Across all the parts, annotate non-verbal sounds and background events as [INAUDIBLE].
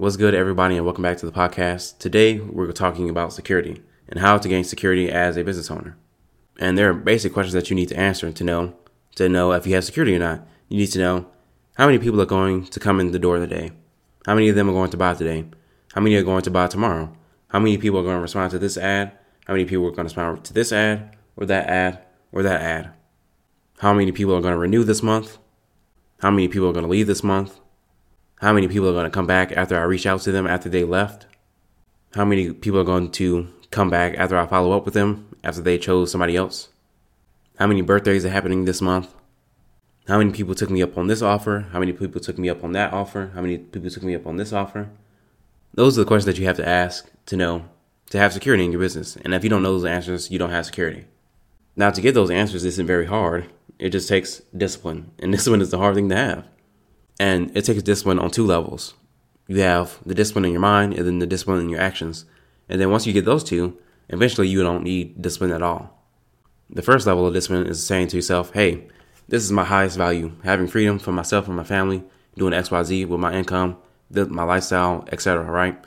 What's good, everybody, and welcome back to the podcast. Today, we're talking about security and how to gain security as a business owner. And there are basic questions that you need to answer to know to know if you have security or not. You need to know how many people are going to come in the door today, how many of them are going to buy today, how many are going to buy tomorrow, how many people are going to respond to this ad, how many people are going to respond to this ad or that ad or that ad, how many people are going to renew this month, how many people are going to leave this month how many people are going to come back after I reach out to them after they left? How many people are going to come back after I follow up with them after they chose somebody else? How many birthdays are happening this month? How many people took me up on this offer? How many people took me up on that offer? How many people took me up on this offer? Those are the questions that you have to ask to know to have security in your business. And if you don't know those answers, you don't have security. Now, to get those answers isn't very hard. It just takes discipline. And [LAUGHS] discipline is the hard thing to have. And it takes discipline on two levels. You have the discipline in your mind and then the discipline in your actions. And then once you get those two, eventually you don't need discipline at all. The first level of discipline is saying to yourself, hey, this is my highest value. Having freedom for myself and my family, doing XYZ with my income, my lifestyle, etc., right?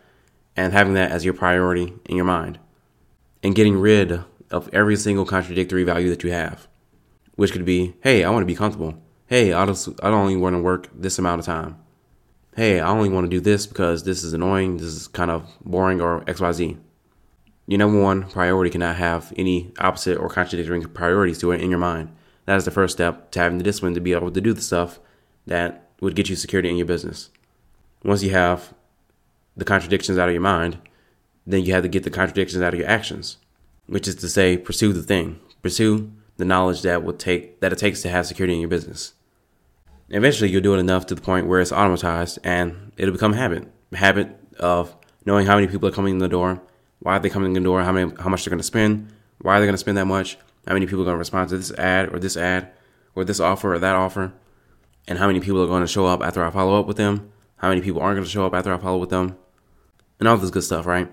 And having that as your priority in your mind. And getting rid of every single contradictory value that you have, which could be, hey, I want to be comfortable hey, I just I don't only want to work this amount of time. Hey, I only want to do this because this is annoying, this is kind of boring or XYZ. Your number one priority cannot have any opposite or contradictory priorities to it in your mind. That is the first step to having the discipline to be able to do the stuff that would get you security in your business. Once you have the contradictions out of your mind, then you have to get the contradictions out of your actions, which is to say, pursue the thing. Pursue the knowledge that would take that it takes to have security in your business. Eventually, you'll do it enough to the point where it's automatized and it'll become habit. Habit of knowing how many people are coming in the door, why are they coming in the door, how many, how much they're going to spend, why are they going to spend that much, how many people are going to respond to this ad or this ad or this offer or that offer, and how many people are going to show up after I follow up with them, how many people aren't going to show up after I follow up with them, and all this good stuff, right?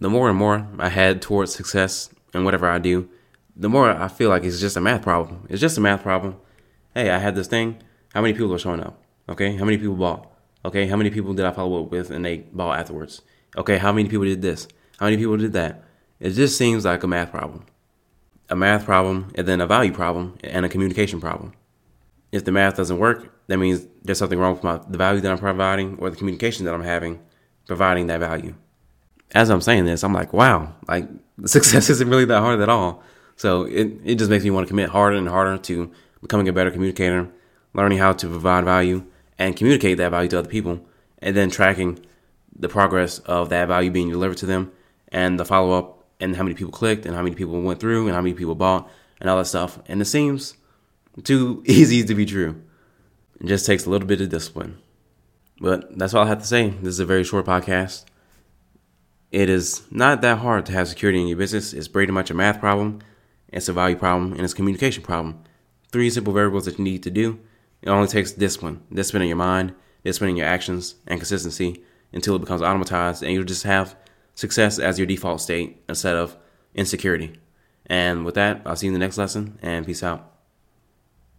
The more and more I head towards success in whatever I do, the more I feel like it's just a math problem. It's just a math problem. Hey, I had this thing. How many people are showing up? Okay, how many people bought? Okay, how many people did I follow up with and they bought afterwards? Okay, how many people did this? How many people did that? It just seems like a math problem. A math problem and then a value problem and a communication problem. If the math doesn't work, that means there's something wrong with my, the value that I'm providing or the communication that I'm having providing that value. As I'm saying this, I'm like, wow, like [LAUGHS] success isn't really that hard at all. So it, it just makes me want to commit harder and harder to becoming a better communicator, learning how to provide value and communicate that value to other people, and then tracking the progress of that value being delivered to them and the follow up and how many people clicked and how many people went through and how many people bought and all that stuff. And it seems too [LAUGHS] easy to be true. It just takes a little bit of discipline. But that's all I have to say. This is a very short podcast. It is not that hard to have security in your business. It's pretty much a math problem it's a value problem, and it's a communication problem. Three simple variables that you need to do. It only takes discipline, discipline in your mind, discipline in your actions, and consistency until it becomes automatized, and you'll just have success as your default state instead of insecurity. And with that, I'll see you in the next lesson, and peace out.